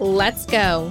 Let's go.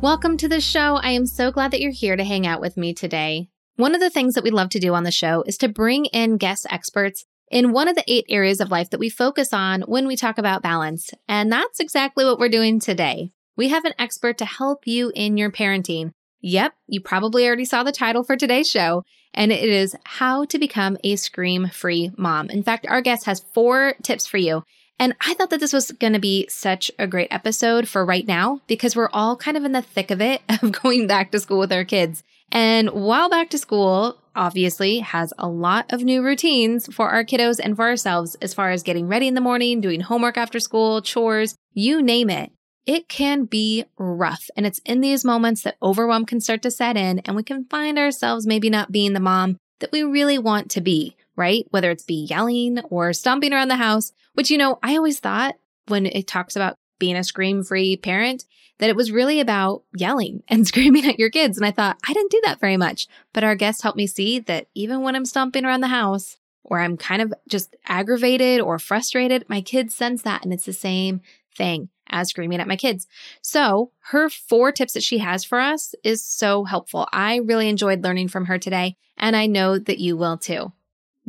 Welcome to the show. I am so glad that you're here to hang out with me today. One of the things that we love to do on the show is to bring in guest experts in one of the eight areas of life that we focus on when we talk about balance. And that's exactly what we're doing today. We have an expert to help you in your parenting. Yep, you probably already saw the title for today's show, and it is How to Become a Scream Free Mom. In fact, our guest has four tips for you. And I thought that this was going to be such a great episode for right now because we're all kind of in the thick of it of going back to school with our kids. And while back to school obviously has a lot of new routines for our kiddos and for ourselves as far as getting ready in the morning, doing homework after school, chores, you name it. It can be rough. And it's in these moments that overwhelm can start to set in and we can find ourselves maybe not being the mom that we really want to be, right? Whether it's be yelling or stomping around the house, which, you know, I always thought when it talks about being a scream free parent, that it was really about yelling and screaming at your kids. And I thought, I didn't do that very much. But our guest helped me see that even when I'm stomping around the house or I'm kind of just aggravated or frustrated, my kids sense that. And it's the same thing as screaming at my kids. So, her four tips that she has for us is so helpful. I really enjoyed learning from her today, and I know that you will too.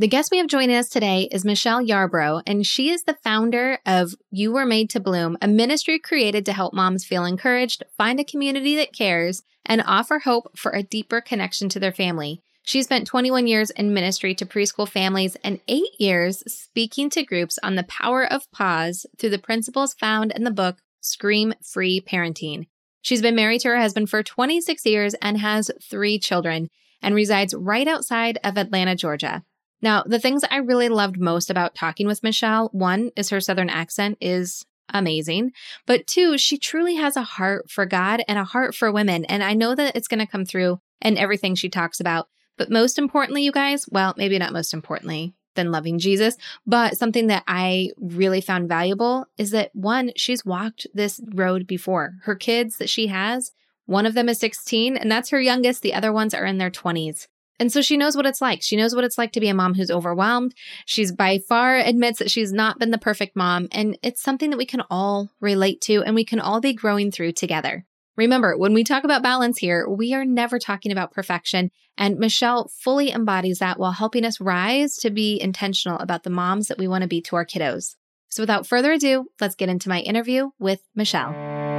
The guest we have joining us today is Michelle Yarbrough, and she is the founder of You Were Made to Bloom, a ministry created to help moms feel encouraged, find a community that cares, and offer hope for a deeper connection to their family. She spent 21 years in ministry to preschool families and eight years speaking to groups on the power of pause through the principles found in the book Scream Free Parenting. She's been married to her husband for 26 years and has three children and resides right outside of Atlanta, Georgia. Now, the things I really loved most about talking with Michelle, one is her Southern accent is amazing. But two, she truly has a heart for God and a heart for women. And I know that it's going to come through in everything she talks about. But most importantly, you guys, well, maybe not most importantly than loving Jesus, but something that I really found valuable is that one, she's walked this road before. Her kids that she has, one of them is 16, and that's her youngest. The other ones are in their 20s. And so she knows what it's like. She knows what it's like to be a mom who's overwhelmed. She's by far admits that she's not been the perfect mom. And it's something that we can all relate to and we can all be growing through together. Remember, when we talk about balance here, we are never talking about perfection. And Michelle fully embodies that while helping us rise to be intentional about the moms that we want to be to our kiddos. So without further ado, let's get into my interview with Michelle.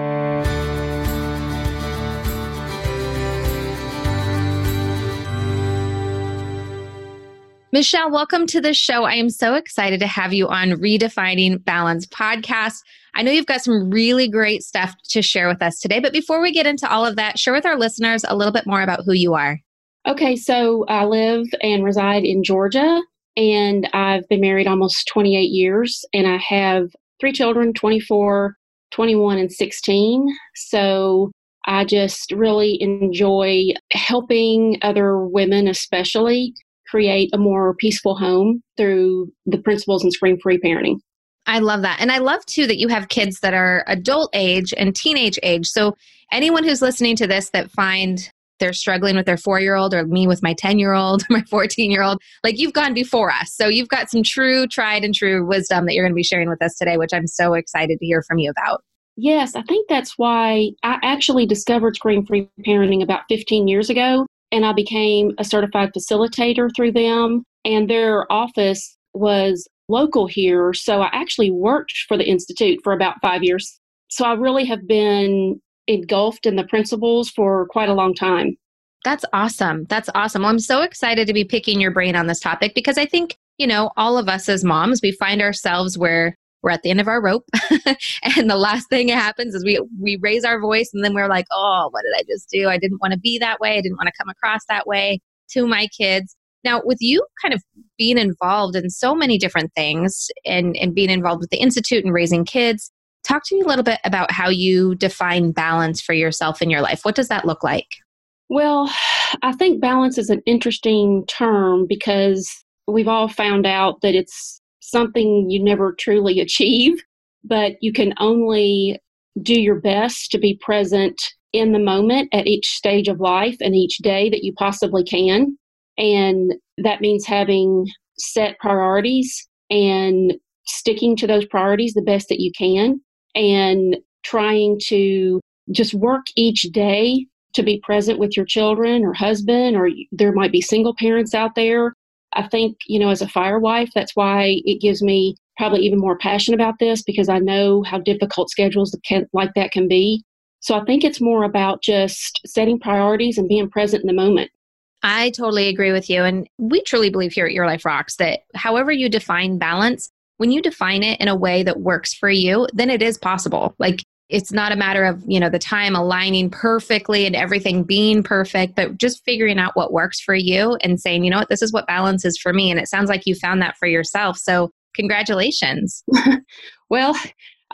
Michelle, welcome to the show. I am so excited to have you on Redefining Balance podcast. I know you've got some really great stuff to share with us today, but before we get into all of that, share with our listeners a little bit more about who you are. Okay, so I live and reside in Georgia, and I've been married almost 28 years, and I have three children 24, 21, and 16. So I just really enjoy helping other women, especially create a more peaceful home through the principles and scream free parenting. I love that. And I love too that you have kids that are adult age and teenage age. So anyone who's listening to this that find they're struggling with their four year old or me with my 10 year old, my 14 year old, like you've gone before us. So you've got some true, tried and true wisdom that you're going to be sharing with us today, which I'm so excited to hear from you about. Yes, I think that's why I actually discovered scream free parenting about 15 years ago and I became a certified facilitator through them. And their office was local here. So I actually worked for the Institute for about five years. So I really have been engulfed in the principles for quite a long time. That's awesome. That's awesome. Well, I'm so excited to be picking your brain on this topic because I think, you know, all of us as moms, we find ourselves where we're at the end of our rope and the last thing that happens is we we raise our voice and then we're like oh what did i just do i didn't want to be that way i didn't want to come across that way to my kids now with you kind of being involved in so many different things and and being involved with the institute and raising kids Talk to me a little bit about how you define balance for yourself in your life. What does that look like? Well, I think balance is an interesting term because we've all found out that it's something you never truly achieve, but you can only do your best to be present in the moment at each stage of life and each day that you possibly can. And that means having set priorities and sticking to those priorities the best that you can and trying to just work each day to be present with your children or husband, or there might be single parents out there. I think, you know, as a fire wife, that's why it gives me probably even more passion about this because I know how difficult schedules can, like that can be. So I think it's more about just setting priorities and being present in the moment. I totally agree with you. And we truly believe here at Your Life Rocks that however you define balance, when you define it in a way that works for you, then it is possible. Like it's not a matter of you know the time aligning perfectly and everything being perfect but just figuring out what works for you and saying you know what this is what balance is for me and it sounds like you found that for yourself so congratulations well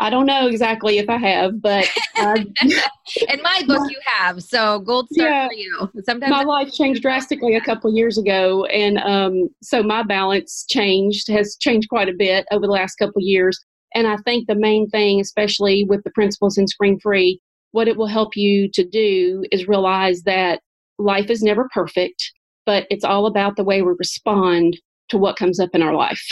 I don't know exactly if I have, but uh, in my book you have. So gold star yeah, for you. Sometimes my life changed drastically a couple years ago, and um, so my balance changed has changed quite a bit over the last couple years. And I think the main thing, especially with the principles in Scream Free, what it will help you to do is realize that life is never perfect, but it's all about the way we respond to what comes up in our life.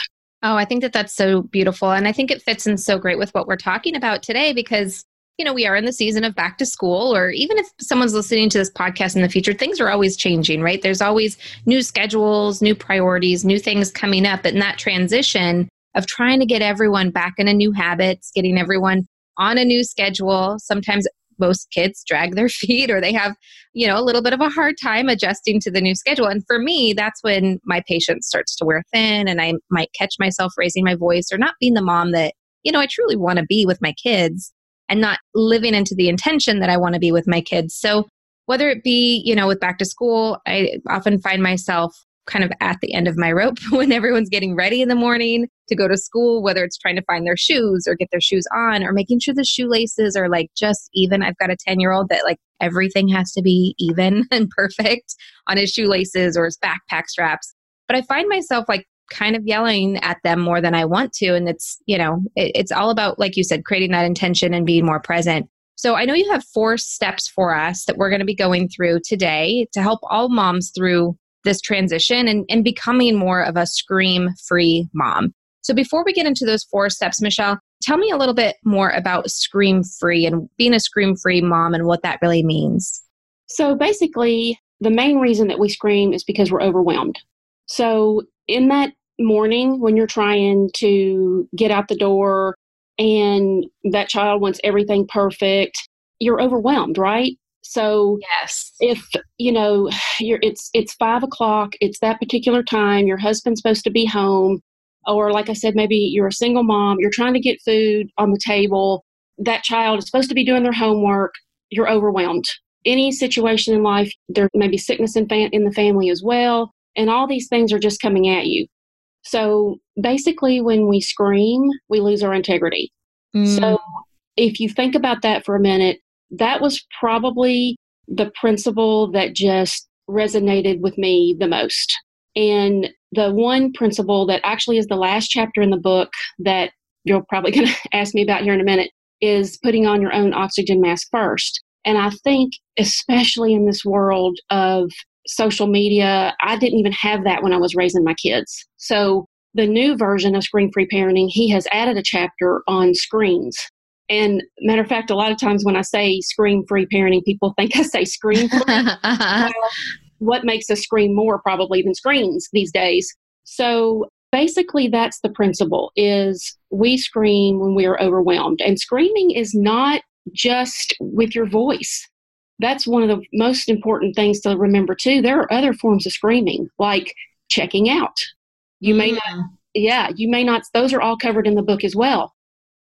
Oh, I think that that's so beautiful. And I think it fits in so great with what we're talking about today because, you know, we are in the season of back to school, or even if someone's listening to this podcast in the future, things are always changing, right? There's always new schedules, new priorities, new things coming up. And that transition of trying to get everyone back into new habits, getting everyone on a new schedule. Sometimes most kids drag their feet or they have, you know, a little bit of a hard time adjusting to the new schedule. And for me, that's when my patience starts to wear thin and I might catch myself raising my voice or not being the mom that, you know, I truly want to be with my kids and not living into the intention that I want to be with my kids. So whether it be, you know, with back to school, I often find myself kind of at the end of my rope when everyone's getting ready in the morning to go to school, whether it's trying to find their shoes or get their shoes on or making sure the shoelaces are like just even. I've got a 10 year old that like everything has to be even and perfect on his shoelaces or his backpack straps. But I find myself like kind of yelling at them more than I want to. And it's, you know, it, it's all about, like you said, creating that intention and being more present. So I know you have four steps for us that we're going to be going through today to help all moms through this transition and, and becoming more of a scream free mom. So before we get into those four steps, Michelle, tell me a little bit more about scream free and being a scream free mom and what that really means. So basically, the main reason that we scream is because we're overwhelmed. So in that morning when you're trying to get out the door and that child wants everything perfect, you're overwhelmed, right? So yes, if you know you're it's it's five o'clock, it's that particular time. Your husband's supposed to be home, or like I said, maybe you're a single mom. You're trying to get food on the table. That child is supposed to be doing their homework. You're overwhelmed. Any situation in life, there may be sickness in, in the family as well, and all these things are just coming at you. So basically, when we scream, we lose our integrity. Mm. So if you think about that for a minute, that was probably the principle that just resonated with me the most. And the one principle that actually is the last chapter in the book that you're probably going to ask me about here in a minute is putting on your own oxygen mask first. And I think, especially in this world of social media, I didn't even have that when I was raising my kids. So, the new version of Scream Free Parenting, he has added a chapter on screens and matter of fact, a lot of times when I say scream free parenting, people think I say screen free. uh-huh. what makes us scream more probably than screens these days? So basically that's the principle is we scream when we are overwhelmed. And screaming is not just with your voice. That's one of the most important things to remember too. There are other forms of screaming, like checking out. You may not, mm. yeah, you may not, those are all covered in the book as well.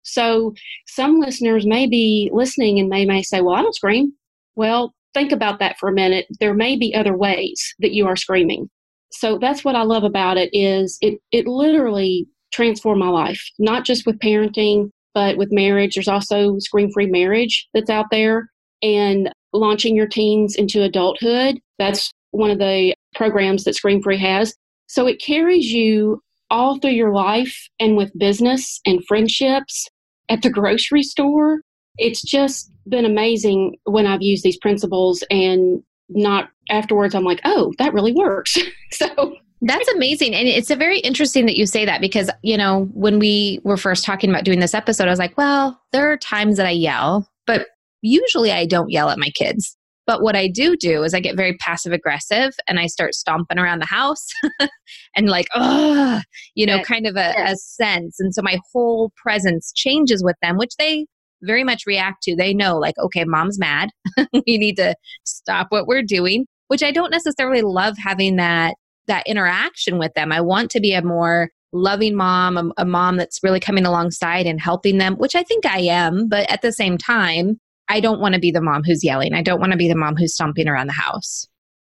So some listeners may be listening and they may say, Well, I don't scream. Well, think about that for a minute. There may be other ways that you are screaming. So that's what I love about it is it it literally transformed my life, not just with parenting, but with marriage, there's also Scream Free Marriage that's out there and launching your teens into adulthood. That's one of the programs that Scream Free has. So it carries you all through your life and with business and friendships at the grocery store. It's just been amazing when I've used these principles and not afterwards I'm like, oh, that really works. so that's amazing. And it's a very interesting that you say that because, you know, when we were first talking about doing this episode, I was like, well, there are times that I yell, but usually I don't yell at my kids. But what I do do is I get very passive aggressive and I start stomping around the house and like, oh, you know, yes. kind of a, yes. a sense. And so my whole presence changes with them, which they very much react to. They know, like, okay, mom's mad. we need to stop what we're doing, which I don't necessarily love having that that interaction with them. I want to be a more loving mom, a, a, mom that's really coming alongside and helping them, which I think I am. But at the same time, I don't want to be the mom who's yelling. I don't want to be the mom who's stomping around the house.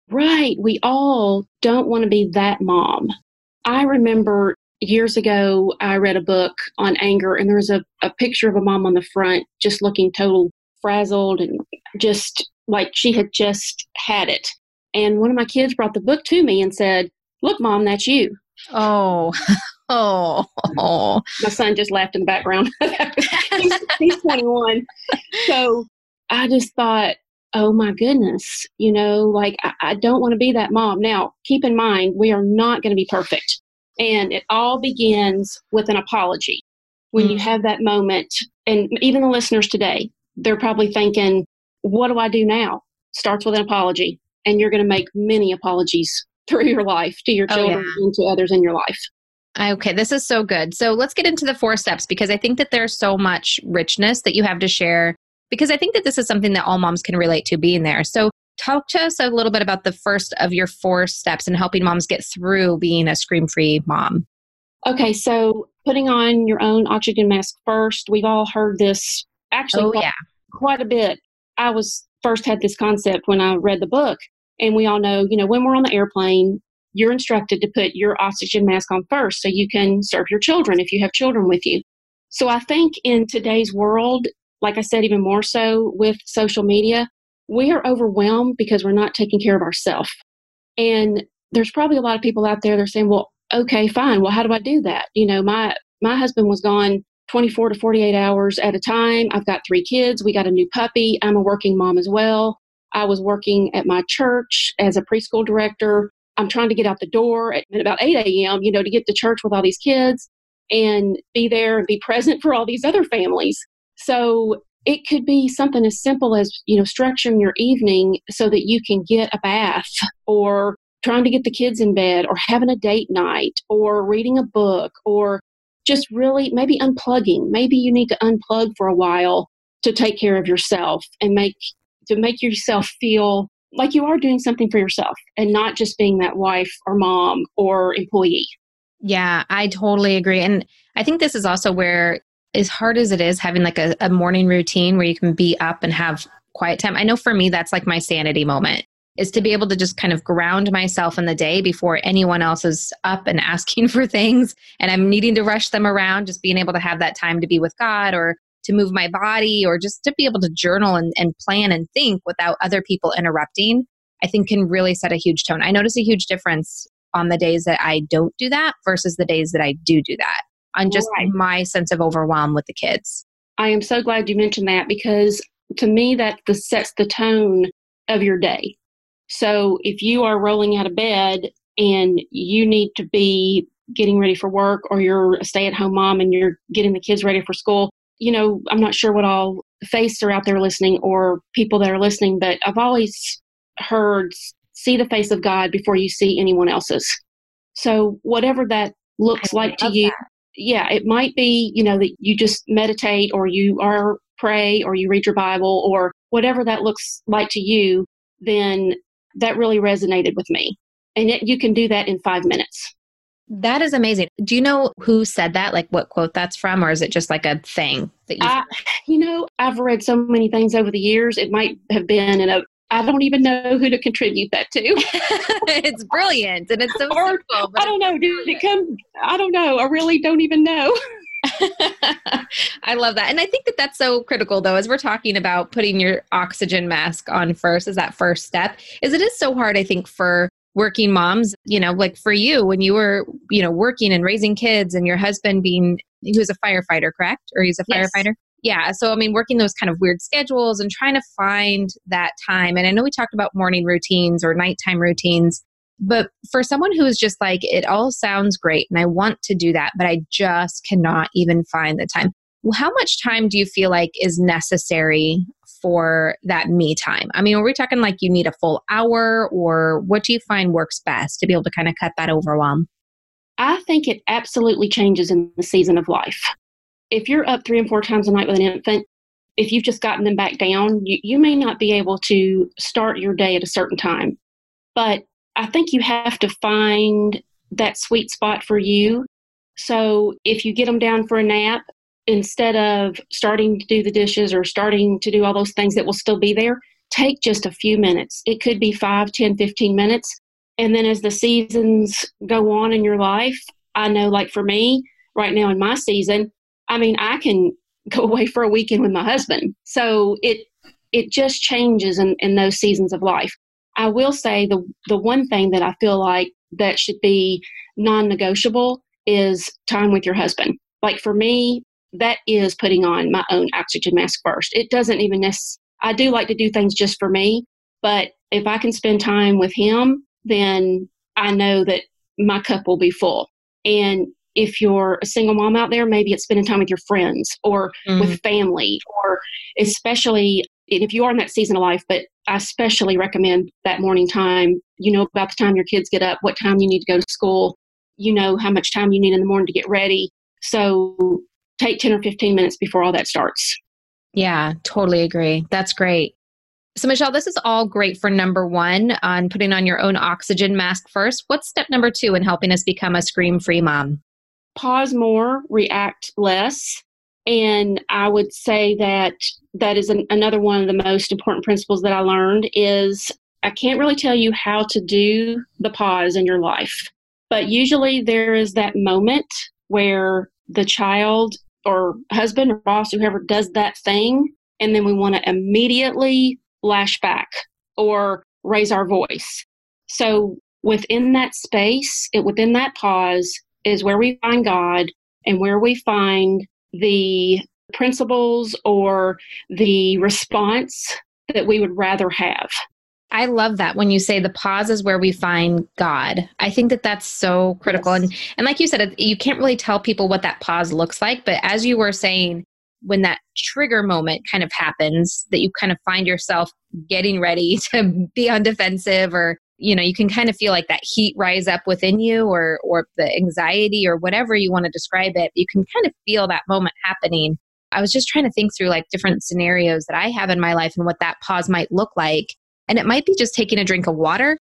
Right. We all don't want to be that mom. I remember years ago, I read a book on anger, and there was a, a picture of a mom on the front just looking total frazzled and just like she had just had it. And one of my kids brought the book to me and said, Look, mom, that's you. Oh, oh, oh. My son just laughed in the background. he's, he's 21. So I just thought, oh my goodness, you know, like I, I don't want to be that mom. Now, keep in mind, we are not going to be perfect. And it all begins with an apology. When mm. you have that moment, and even the listeners today, they're probably thinking, what do I do now? Starts with an apology. And you're going to make many apologies through your life to your children oh, yeah. and to others in your life. Okay, this is so good. So let's get into the four steps because I think that there's so much richness that you have to share because I think that this is something that all moms can relate to being there. So talk to us a little bit about the first of your four steps in helping moms get through being a scream free mom. Okay, so putting on your own oxygen mask first. We've all heard this actually oh, quite, yeah. quite a bit. I was first had this concept when I read the book and we all know, you know, when we're on the airplane, you're instructed to put your oxygen mask on first so you can serve your children if you have children with you. So I think in today's world, like I said, even more so with social media, we are overwhelmed because we're not taking care of ourselves. And there's probably a lot of people out there that are saying, well, okay, fine. Well, how do I do that? You know, my, my husband was gone 24 to 48 hours at a time. I've got three kids. We got a new puppy. I'm a working mom as well. I was working at my church as a preschool director. I'm trying to get out the door at about 8 a.m., you know, to get to church with all these kids and be there and be present for all these other families. So it could be something as simple as, you know, structuring your evening so that you can get a bath or trying to get the kids in bed or having a date night or reading a book or just really maybe unplugging. Maybe you need to unplug for a while to take care of yourself and make to make yourself feel like you are doing something for yourself and not just being that wife or mom or employee. Yeah, I totally agree. And I think this is also where, as hard as it is, having like a, a morning routine where you can be up and have quiet time. I know for me, that's like my sanity moment is to be able to just kind of ground myself in the day before anyone else is up and asking for things and I'm needing to rush them around, just being able to have that time to be with God or to move my body or just to be able to journal and, and plan and think without other people interrupting, I think can really set a huge tone. I notice a huge difference on the days that I don't do that versus the days that I do do that on just right. my sense of overwhelm with the kids. I am so glad you mentioned that because to me that the, sets the tone of your day. So if you are rolling out of bed and you need to be getting ready for work or you're a stay at home mom and you're getting the kids ready for school, you know, I'm not sure what all faiths are out there listening or people that are listening, but I've always heard see the face of God before you see anyone else's. So whatever that looks I like to you, that. yeah, it might be, you know, that you just meditate or you are pray or you read your Bible or whatever that looks like to you, then that really resonated with me. And yet you can do that in five minutes. That is amazing. Do you know who said that? Like what quote that's from, or is it just like a thing that you? I, you know, I've read so many things over the years. It might have been in a. I don't even know who to contribute that to. it's brilliant and it's so or, simple. I don't know. Did it come? I don't know. I really don't even know. I love that. And I think that that's so critical though as we're talking about putting your oxygen mask on first as that first step. Is it is so hard I think for working moms, you know, like for you when you were, you know, working and raising kids and your husband being he was a firefighter, correct? Or he's a yes. firefighter? Yeah. So I mean working those kind of weird schedules and trying to find that time. And I know we talked about morning routines or nighttime routines but for someone who is just like, it all sounds great and I want to do that, but I just cannot even find the time. Well, how much time do you feel like is necessary for that me time? I mean, are we talking like you need a full hour or what do you find works best to be able to kind of cut that overwhelm? I think it absolutely changes in the season of life. If you're up three and four times a night with an infant, if you've just gotten them back down, you, you may not be able to start your day at a certain time. But I think you have to find that sweet spot for you. So if you get them down for a nap, instead of starting to do the dishes or starting to do all those things that will still be there, take just a few minutes. It could be 5, 10, 15 minutes. And then as the seasons go on in your life, I know, like for me, right now in my season, I mean, I can go away for a weekend with my husband. So it it just changes in, in those seasons of life. I will say the the one thing that I feel like that should be non-negotiable is time with your husband. Like for me, that is putting on my own oxygen mask first. It doesn't even necessarily. I do like to do things just for me, but if I can spend time with him, then I know that my cup will be full. And if you're a single mom out there, maybe it's spending time with your friends or mm. with family, or especially if you are in that season of life, but I especially recommend that morning time. You know about the time your kids get up, what time you need to go to school, you know how much time you need in the morning to get ready. So take 10 or 15 minutes before all that starts. Yeah, totally agree. That's great. So, Michelle, this is all great for number one on putting on your own oxygen mask first. What's step number two in helping us become a scream free mom? Pause more, react less. And I would say that that is an, another one of the most important principles that I learned is I can't really tell you how to do the pause in your life, but usually there is that moment where the child or husband or boss, whoever does that thing, and then we want to immediately lash back or raise our voice. So within that space, it, within that pause, is where we find God and where we find the principles or the response that we would rather have. I love that when you say the pause is where we find God. I think that that's so critical. Yes. And and like you said, you can't really tell people what that pause looks like. But as you were saying, when that trigger moment kind of happens, that you kind of find yourself getting ready to be on defensive, or you know, you can kind of feel like that heat rise up within you, or or the anxiety, or whatever you want to describe it. You can kind of feel that moment happening. I was just trying to think through like different scenarios that I have in my life and what that pause might look like. And it might be just taking a drink of water.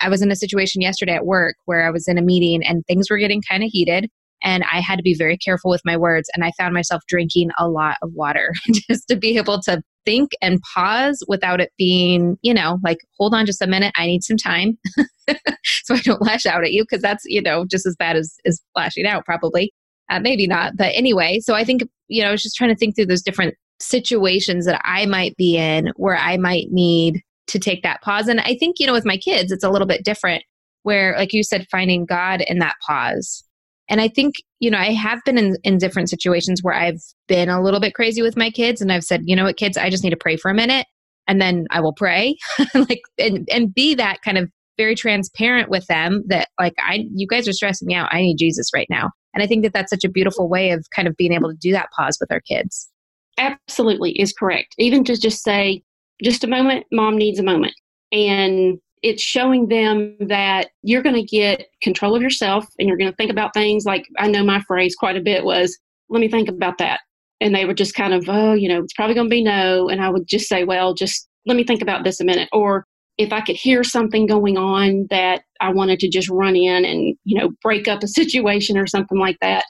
I was in a situation yesterday at work where I was in a meeting and things were getting kind of heated and I had to be very careful with my words. And I found myself drinking a lot of water just to be able to think and pause without it being, you know, like, hold on just a minute, I need some time. so I don't lash out at you because that's, you know, just as bad as, as lashing out, probably. Uh, maybe not. But anyway, so I think, you know, I was just trying to think through those different situations that I might be in where I might need to take that pause. And I think, you know, with my kids, it's a little bit different where, like you said, finding God in that pause. And I think, you know, I have been in, in different situations where I've been a little bit crazy with my kids and I've said, you know what, kids, I just need to pray for a minute and then I will pray. like and and be that kind of very transparent with them that like I you guys are stressing me out. I need Jesus right now. And I think that that's such a beautiful way of kind of being able to do that pause with our kids. Absolutely is correct. Even to just say, just a moment, mom needs a moment. And it's showing them that you're going to get control of yourself and you're going to think about things like I know my phrase quite a bit was, let me think about that. And they would just kind of, oh, you know, it's probably going to be no. And I would just say, well, just let me think about this a minute. Or if I could hear something going on that I wanted to just run in and, you know, break up a situation or something like that,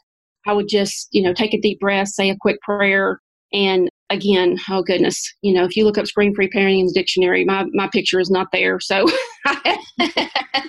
I would just, you know, take a deep breath, say a quick prayer. And again, oh goodness, you know, if you look up Scream Free Parenting's dictionary, my, my picture is not there. So, you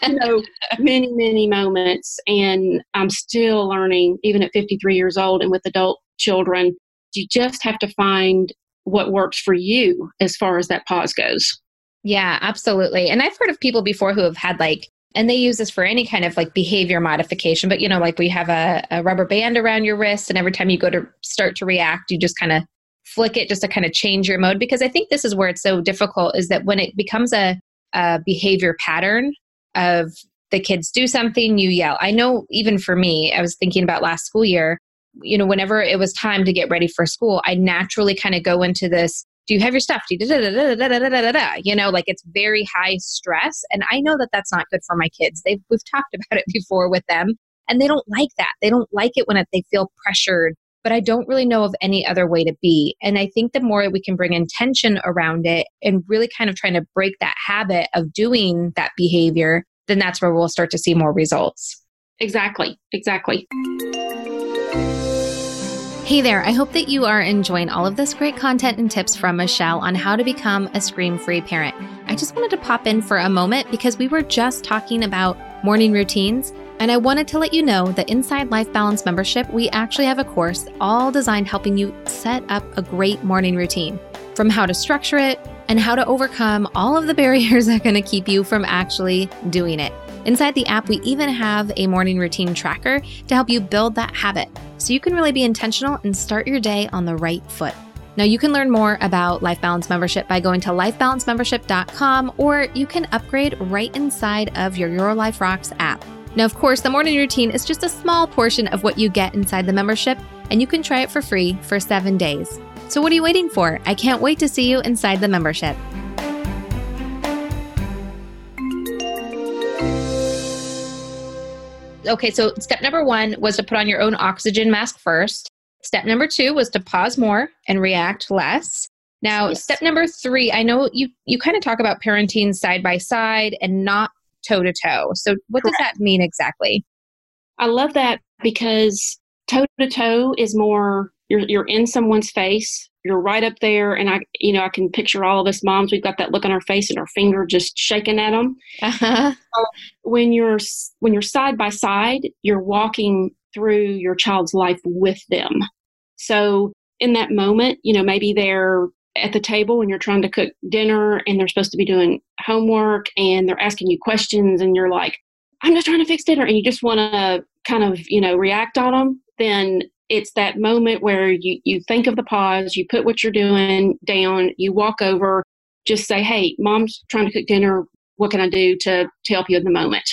know, many, many moments. And I'm still learning, even at 53 years old and with adult children. You just have to find what works for you as far as that pause goes. Yeah, absolutely. And I've heard of people before who have had like, and they use this for any kind of like behavior modification, but you know, like we have a, a rubber band around your wrist, and every time you go to start to react, you just kind of flick it just to kind of change your mode. Because I think this is where it's so difficult is that when it becomes a, a behavior pattern of the kids do something, you yell. I know even for me, I was thinking about last school year, you know, whenever it was time to get ready for school, I naturally kind of go into this do you have your stuff? You know, like it's very high stress. And I know that that's not good for my kids. They've, we've talked about it before with them, and they don't like that. They don't like it when it, they feel pressured. But I don't really know of any other way to be. And I think the more that we can bring intention around it and really kind of trying to break that habit of doing that behavior, then that's where we'll start to see more results. Exactly. Exactly. Hey there, I hope that you are enjoying all of this great content and tips from Michelle on how to become a scream free parent. I just wanted to pop in for a moment because we were just talking about morning routines, and I wanted to let you know that inside Life Balance membership, we actually have a course all designed helping you set up a great morning routine from how to structure it and how to overcome all of the barriers that are going to keep you from actually doing it. Inside the app, we even have a morning routine tracker to help you build that habit so you can really be intentional and start your day on the right foot. Now, you can learn more about Life Balance membership by going to lifebalancemembership.com or you can upgrade right inside of your Your Life Rocks app. Now, of course, the morning routine is just a small portion of what you get inside the membership, and you can try it for free for seven days. So, what are you waiting for? I can't wait to see you inside the membership. okay, so step number one was to put on your own oxygen mask first. Step number two was to pause more and react less. Now, yes. step number three, I know you you kind of talk about parenting side by side and not toe to toe. So, what Correct. does that mean exactly? I love that because toe to toe is more you're you're in someone's face you're right up there and i you know i can picture all of us moms we've got that look on our face and our finger just shaking at them uh-huh. when you're when you're side by side you're walking through your child's life with them so in that moment you know maybe they're at the table when you're trying to cook dinner and they're supposed to be doing homework and they're asking you questions and you're like i'm just trying to fix dinner and you just want to kind of you know react on them then it's that moment where you, you think of the pause, you put what you're doing down, you walk over, just say, Hey, mom's trying to cook dinner. What can I do to, to help you in the moment?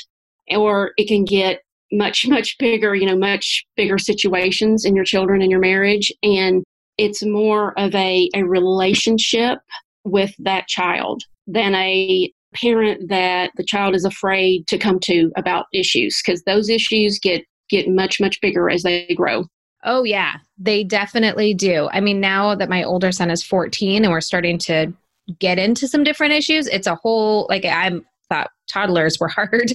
Or it can get much, much bigger, you know, much bigger situations in your children and your marriage. And it's more of a, a relationship with that child than a parent that the child is afraid to come to about issues because those issues get get much much bigger as they grow Oh, yeah, they definitely do. I mean, now that my older son is 14 and we're starting to get into some different issues, it's a whole, like, I'm thought toddlers were hard.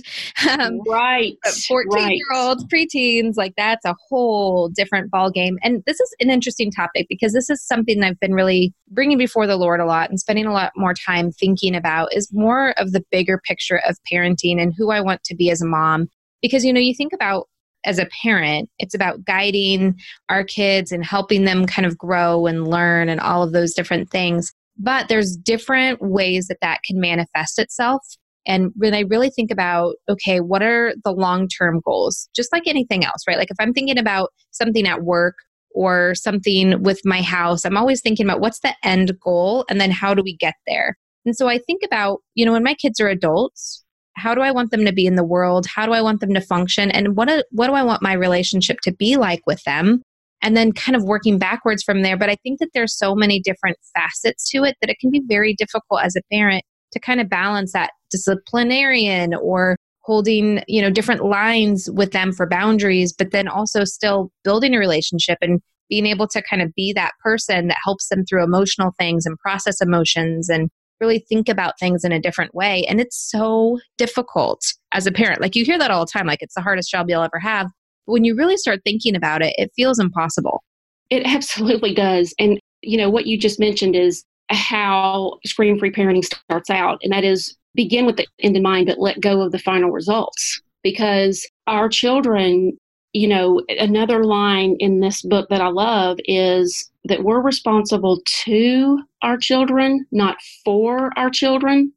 Um, right. 14 right. year olds, preteens, like, that's a whole different ball game. And this is an interesting topic because this is something I've been really bringing before the Lord a lot and spending a lot more time thinking about is more of the bigger picture of parenting and who I want to be as a mom. Because, you know, you think about as a parent, it's about guiding our kids and helping them kind of grow and learn and all of those different things. But there's different ways that that can manifest itself. And when I really think about, okay, what are the long term goals? Just like anything else, right? Like if I'm thinking about something at work or something with my house, I'm always thinking about what's the end goal and then how do we get there? And so I think about, you know, when my kids are adults, how do I want them to be in the world? How do I want them to function? And what do, what do I want my relationship to be like with them? And then kind of working backwards from there. But I think that there's so many different facets to it that it can be very difficult as a parent to kind of balance that disciplinarian or holding, you know, different lines with them for boundaries, but then also still building a relationship and being able to kind of be that person that helps them through emotional things and process emotions and really think about things in a different way. And it's so difficult as a parent. Like you hear that all the time, like it's the hardest job you'll ever have. But when you really start thinking about it, it feels impossible. It absolutely does. And, you know, what you just mentioned is how scream free parenting starts out. And that is begin with the end in mind, but let go of the final results. Because our children you know, another line in this book that I love is that we're responsible to our children, not for our children.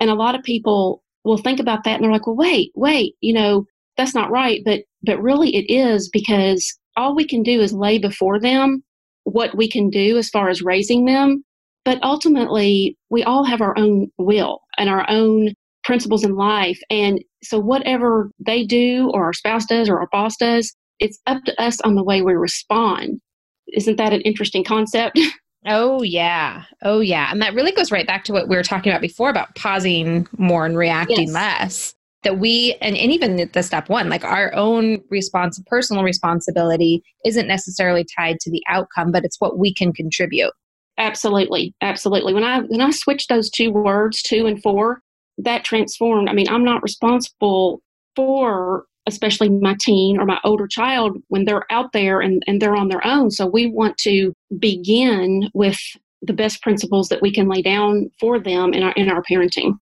And a lot of people will think about that and they're like, well, wait, wait, you know, that's not right. But, but really it is because all we can do is lay before them what we can do as far as raising them. But ultimately, we all have our own will and our own principles in life. And so, whatever they do, or our spouse does, or our boss does, it's up to us on the way we respond. Isn't that an interesting concept? Oh, yeah. Oh, yeah. And that really goes right back to what we were talking about before about pausing more and reacting yes. less. That we, and, and even the step one, like our own response, personal responsibility isn't necessarily tied to the outcome, but it's what we can contribute. Absolutely. Absolutely. When I, when I switched those two words, two and four, that transformed. I mean, I'm not responsible for especially my teen or my older child when they're out there and, and they're on their own. So we want to begin with the best principles that we can lay down for them in our in our parenting.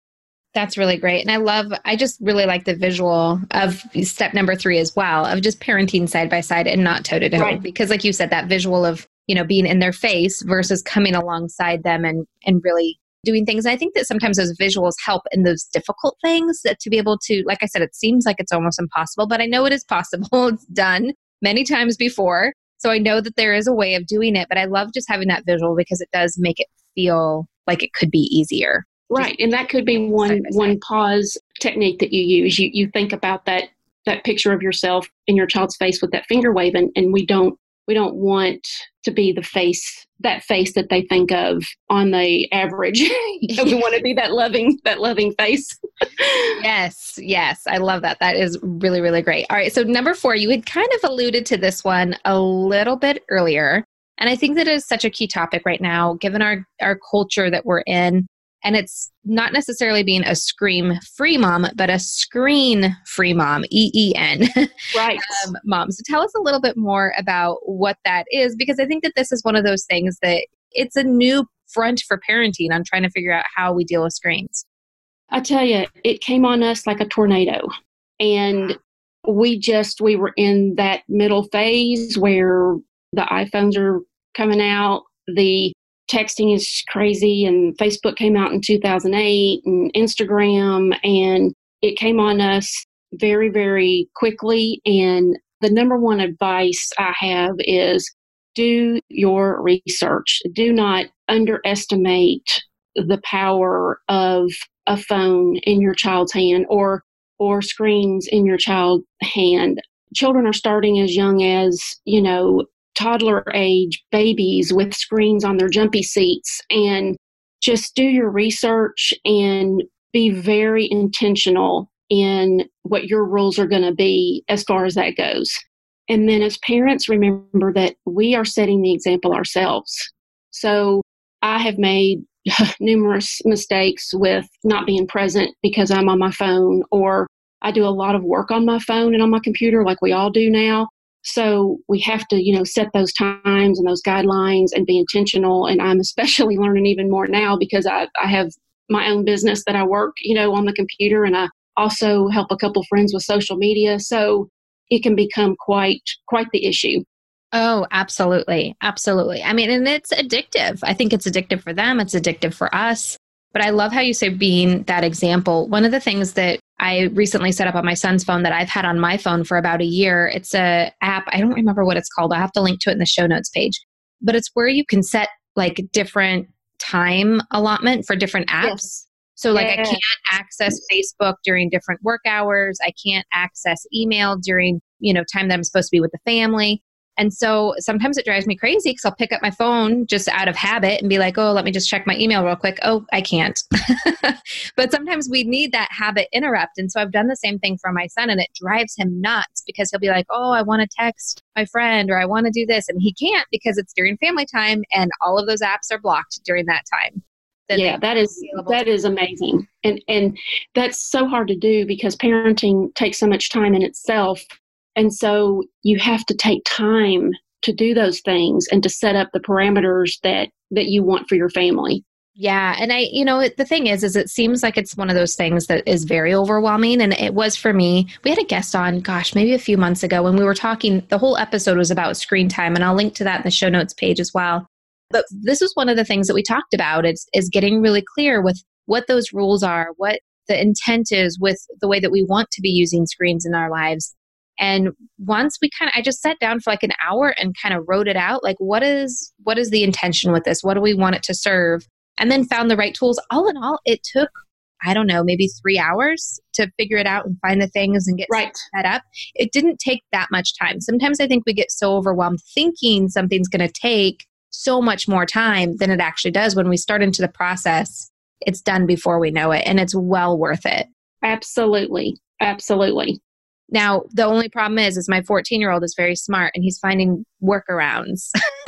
That's really great. And I love, I just really like the visual of step number three as well, of just parenting side by side and not toe to toe. Because, like you said, that visual of, you know, being in their face versus coming alongside them and, and really doing things. And I think that sometimes those visuals help in those difficult things that to be able to, like I said, it seems like it's almost impossible, but I know it is possible. it's done many times before. So I know that there is a way of doing it, but I love just having that visual because it does make it feel like it could be easier. Right. And that could be one one pause technique that you use. You you think about that that picture of yourself in your child's face with that finger waving and we don't we don't want to be the face that face that they think of on the average. you know, we want to be that loving, that loving face. yes, yes. I love that. That is really, really great. All right. So number four, you had kind of alluded to this one a little bit earlier. And I think that is such a key topic right now, given our, our culture that we're in. And it's not necessarily being a scream free mom, but a screen free mom, E E N. Right. um, mom. So tell us a little bit more about what that is, because I think that this is one of those things that it's a new front for parenting on trying to figure out how we deal with screens. I tell you, it came on us like a tornado. And we just, we were in that middle phase where the iPhones are coming out, the texting is crazy and facebook came out in 2008 and instagram and it came on us very very quickly and the number one advice i have is do your research. Do not underestimate the power of a phone in your child's hand or or screens in your child's hand. Children are starting as young as you know toddler age babies with screens on their jumpy seats and just do your research and be very intentional in what your rules are going to be as far as that goes. And then as parents, remember that we are setting the example ourselves. So I have made numerous mistakes with not being present because I'm on my phone, or I do a lot of work on my phone and on my computer, like we all do now. So we have to, you know, set those times and those guidelines and be intentional. And I'm especially learning even more now because I, I have my own business that I work, you know, on the computer and I also help a couple friends with social media. So it can become quite quite the issue. Oh, absolutely. Absolutely. I mean, and it's addictive. I think it's addictive for them, it's addictive for us. But I love how you say being that example. One of the things that I recently set up on my son's phone that I've had on my phone for about a year. It's a app. I don't remember what it's called. I have to link to it in the show notes page. But it's where you can set like different time allotment for different apps. Yes. So like I can't access Facebook during different work hours. I can't access email during, you know, time that I'm supposed to be with the family. And so sometimes it drives me crazy because I'll pick up my phone just out of habit and be like, oh, let me just check my email real quick. Oh, I can't. but sometimes we need that habit interrupt. And so I've done the same thing for my son and it drives him nuts because he'll be like, oh, I want to text my friend or I want to do this. And he can't because it's during family time and all of those apps are blocked during that time. yeah, that is that is amazing. And and that's so hard to do because parenting takes so much time in itself and so you have to take time to do those things and to set up the parameters that that you want for your family. Yeah. And I, you know, the thing is, is it seems like it's one of those things that is very overwhelming. And it was for me. We had a guest on, gosh, maybe a few months ago when we were talking, the whole episode was about screen time. And I'll link to that in the show notes page as well. But this was one of the things that we talked about is, is getting really clear with what those rules are, what the intent is with the way that we want to be using screens in our lives. And once we kind of, I just sat down for like an hour and kind of wrote it out. Like, what is, what is the intention with this? What do we want it to serve? And then found the right tools. All in all, it took, I don't know, maybe three hours to figure it out and find the things and get right. set up. It didn't take that much time. Sometimes I think we get so overwhelmed thinking something's going to take so much more time than it actually does when we start into the process it's done before we know it and it's well worth it. Absolutely. Absolutely. Now, the only problem is is my 14-year-old is very smart and he's finding workarounds.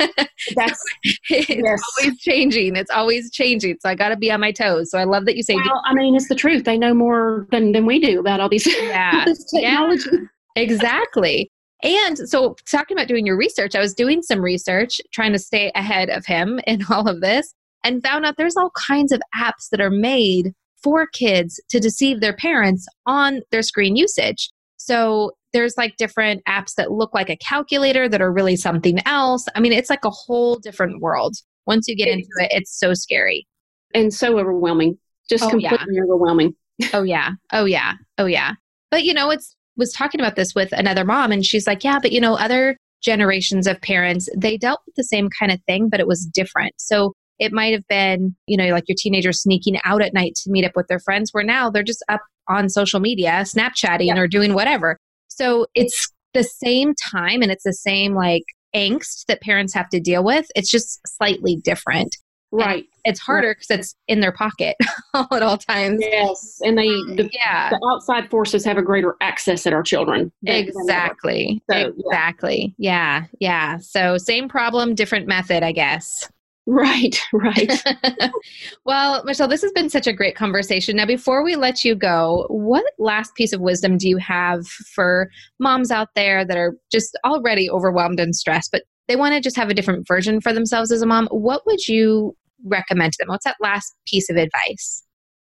That's it's yes. always changing. It's always changing. So I got to be on my toes. So I love that you say Well, I mean, it's the truth. They know more than than we do about all these yeah. this technology. Yeah, exactly. And so, talking about doing your research, I was doing some research, trying to stay ahead of him in all of this and found out there's all kinds of apps that are made for kids to deceive their parents on their screen usage. So there's like different apps that look like a calculator that are really something else. I mean, it's like a whole different world. Once you get into it, it's so scary and so overwhelming. Just oh, completely yeah. overwhelming. oh yeah. Oh yeah. Oh yeah. But you know, it's was talking about this with another mom and she's like, "Yeah, but you know, other generations of parents, they dealt with the same kind of thing, but it was different." So it might have been, you know, like your teenager sneaking out at night to meet up with their friends, where now they're just up on social media, Snapchatting yeah. or doing whatever. So it's the same time and it's the same like angst that parents have to deal with. It's just slightly different. Right. And it's harder because right. it's in their pocket at all times. Yes. And they, um, the, yeah. the outside forces have a greater access at our children. exactly. So, exactly. Yeah. yeah. Yeah. So same problem, different method, I guess. Right, right. well, Michelle, this has been such a great conversation. Now, before we let you go, what last piece of wisdom do you have for moms out there that are just already overwhelmed and stressed, but they want to just have a different version for themselves as a mom? What would you recommend to them? What's that last piece of advice?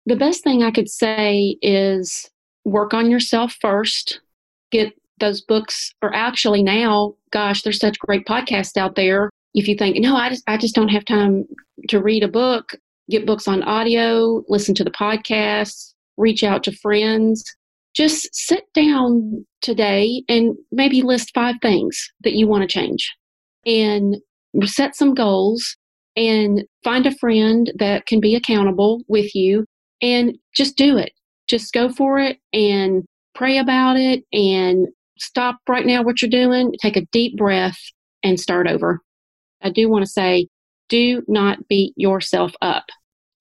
The best thing I could say is work on yourself first. Get those books, or actually now, gosh, there's such great podcasts out there if you think, no, I just I just don't have time to read a book, get books on audio, listen to the podcasts, reach out to friends. Just sit down today and maybe list five things that you want to change and set some goals and find a friend that can be accountable with you and just do it. Just go for it and pray about it and stop right now what you're doing, take a deep breath and start over. I do want to say do not beat yourself up.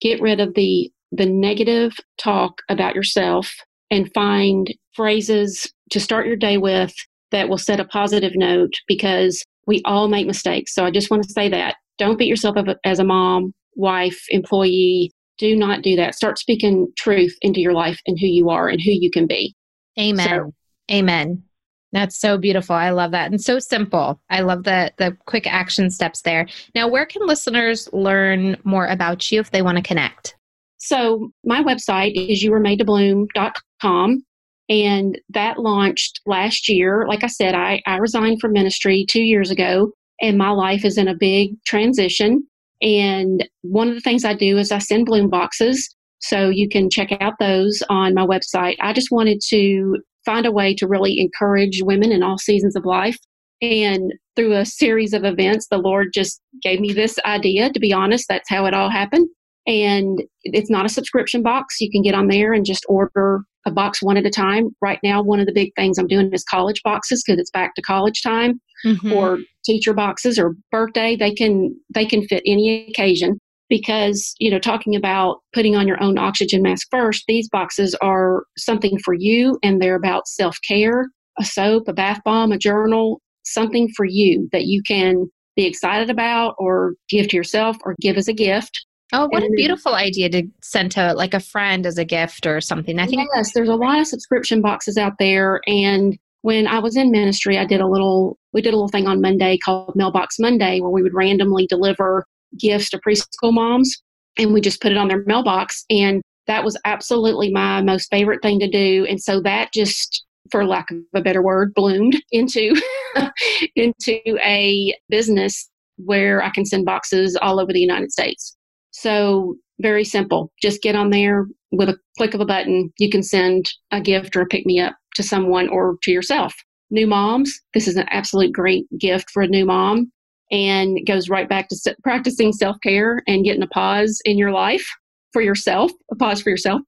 Get rid of the the negative talk about yourself and find phrases to start your day with that will set a positive note because we all make mistakes. So I just want to say that. Don't beat yourself up as a mom, wife, employee. Do not do that. Start speaking truth into your life and who you are and who you can be. Amen. So, Amen. That's so beautiful. I love that. And so simple. I love the the quick action steps there. Now, where can listeners learn more about you if they want to connect? So, my website is youweremadetobloom.com and that launched last year. Like I said, I, I resigned from ministry two years ago, and my life is in a big transition. And one of the things I do is I send bloom boxes. So you can check out those on my website. I just wanted to find a way to really encourage women in all seasons of life. And through a series of events, the Lord just gave me this idea. To be honest, that's how it all happened. And it's not a subscription box. You can get on there and just order a box one at a time. Right now, one of the big things I'm doing is college boxes because it's back to college time, mm-hmm. or teacher boxes or birthday. They can they can fit any occasion because you know talking about putting on your own oxygen mask first these boxes are something for you and they're about self-care a soap a bath bomb a journal something for you that you can be excited about or give to yourself or give as a gift. Oh what and a beautiful idea to send to like a friend as a gift or something. I think yes there's a lot of subscription boxes out there. And when I was in ministry, I did a little, we did a little thing on Monday called Mailbox Monday where we would randomly deliver gifts to preschool moms. and we just put it on their mailbox. And that was absolutely my most favorite thing to do. And so that just, for lack of a better word, bloomed into into a business where I can send boxes all over the United States. So very simple. Just get on there with a click of a button. You can send a gift or a pick me up to someone or to yourself. New moms, this is an absolute great gift for a new mom and goes right back to practicing self care and getting a pause in your life for yourself, a pause for yourself.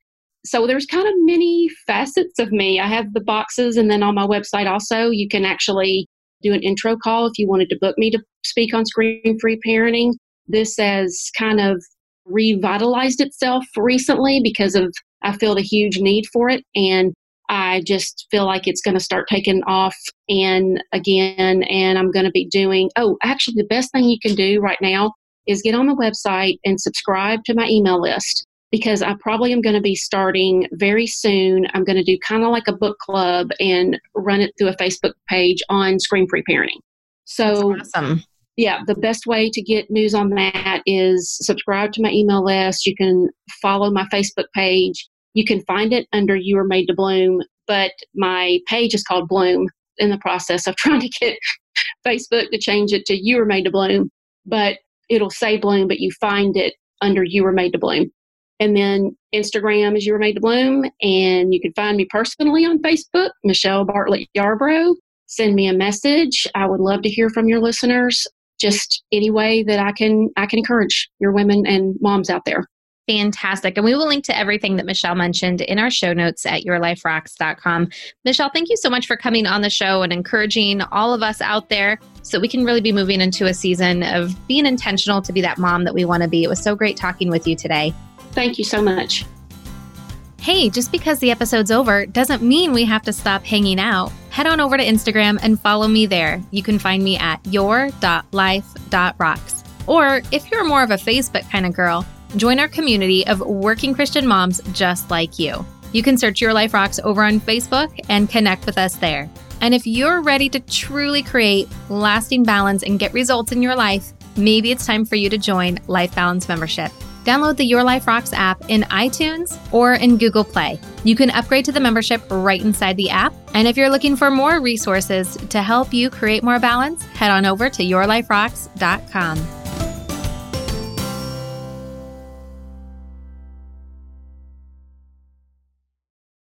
So there's kind of many facets of me. I have the boxes, and then on my website also, you can actually do an intro call if you wanted to book me to speak on scream free parenting. This has kind of revitalized itself recently because of I feel the huge need for it and I just feel like it's going to start taking off and again and I'm going to be doing oh actually the best thing you can do right now is get on the website and subscribe to my email list because I probably am going to be starting very soon. I'm going to do kind of like a book club and run it through a Facebook page on scream free parenting. So That's awesome yeah, the best way to get news on that is subscribe to my email list. You can follow my Facebook page. You can find it under You Were Made to Bloom, but my page is called Bloom in the process of trying to get Facebook to change it to You Were Made to Bloom. But it'll say Bloom, but you find it under You Were Made to Bloom. And then Instagram is You Were Made to Bloom. And you can find me personally on Facebook, Michelle Bartlett Yarbrough. Send me a message. I would love to hear from your listeners just any way that I can I can encourage your women and moms out there. Fantastic. And we will link to everything that Michelle mentioned in our show notes at yourliferocks.com. Michelle, thank you so much for coming on the show and encouraging all of us out there so we can really be moving into a season of being intentional to be that mom that we want to be. It was so great talking with you today. Thank you so much. Hey, just because the episode's over doesn't mean we have to stop hanging out. Head on over to Instagram and follow me there. You can find me at your.life.rocks. Or if you're more of a Facebook kind of girl, join our community of working Christian moms just like you. You can search Your Life Rocks over on Facebook and connect with us there. And if you're ready to truly create lasting balance and get results in your life, maybe it's time for you to join Life Balance Membership. Download the Your Life Rocks app in iTunes or in Google Play. You can upgrade to the membership right inside the app. And if you're looking for more resources to help you create more balance, head on over to yourliferocks.com.